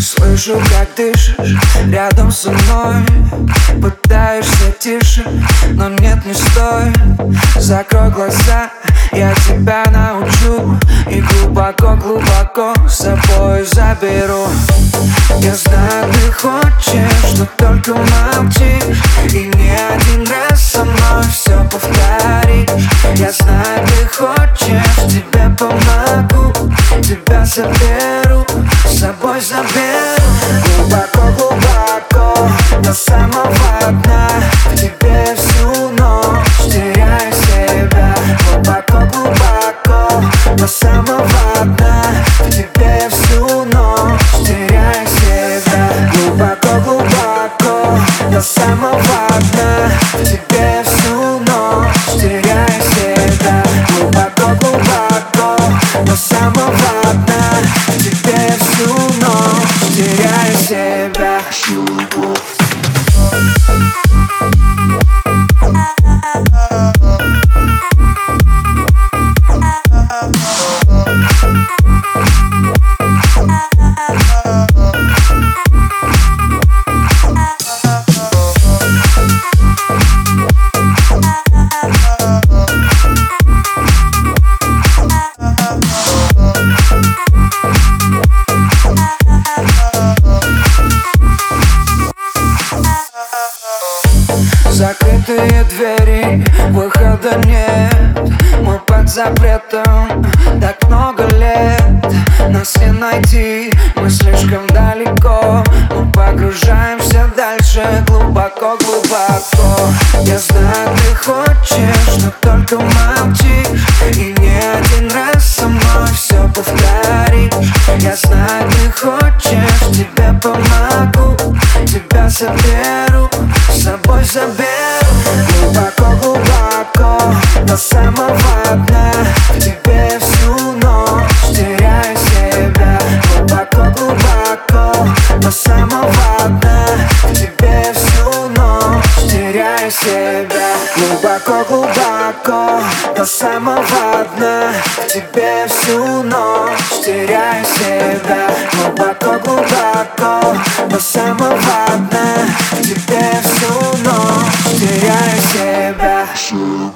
Слышу, как дышишь рядом со мной. Пытаешься тише, но нет, не стоит Закрой глаза, я тебя научу. И глубоко-глубоко с собой заберу. Я знаю, ты хочешь, но только молчишь запретом. Так много лет Нас не найти, мы слишком далеко. Мы погружаемся дальше, глубоко-глубоко Я знаю, ты хочешь, но только молчишь И не один раз со мной все повторишь. Я знаю, ты хочешь, тебе помогу. Тебя заберу, с собой заберу. Глубоко-глубоко, до самого теряю себя Глубоко-глубоко, до самого дна тебе всю ночь теряю себя. Глубоко-глубоко, до самого дна тебе всю ночь теряю себя. Теряю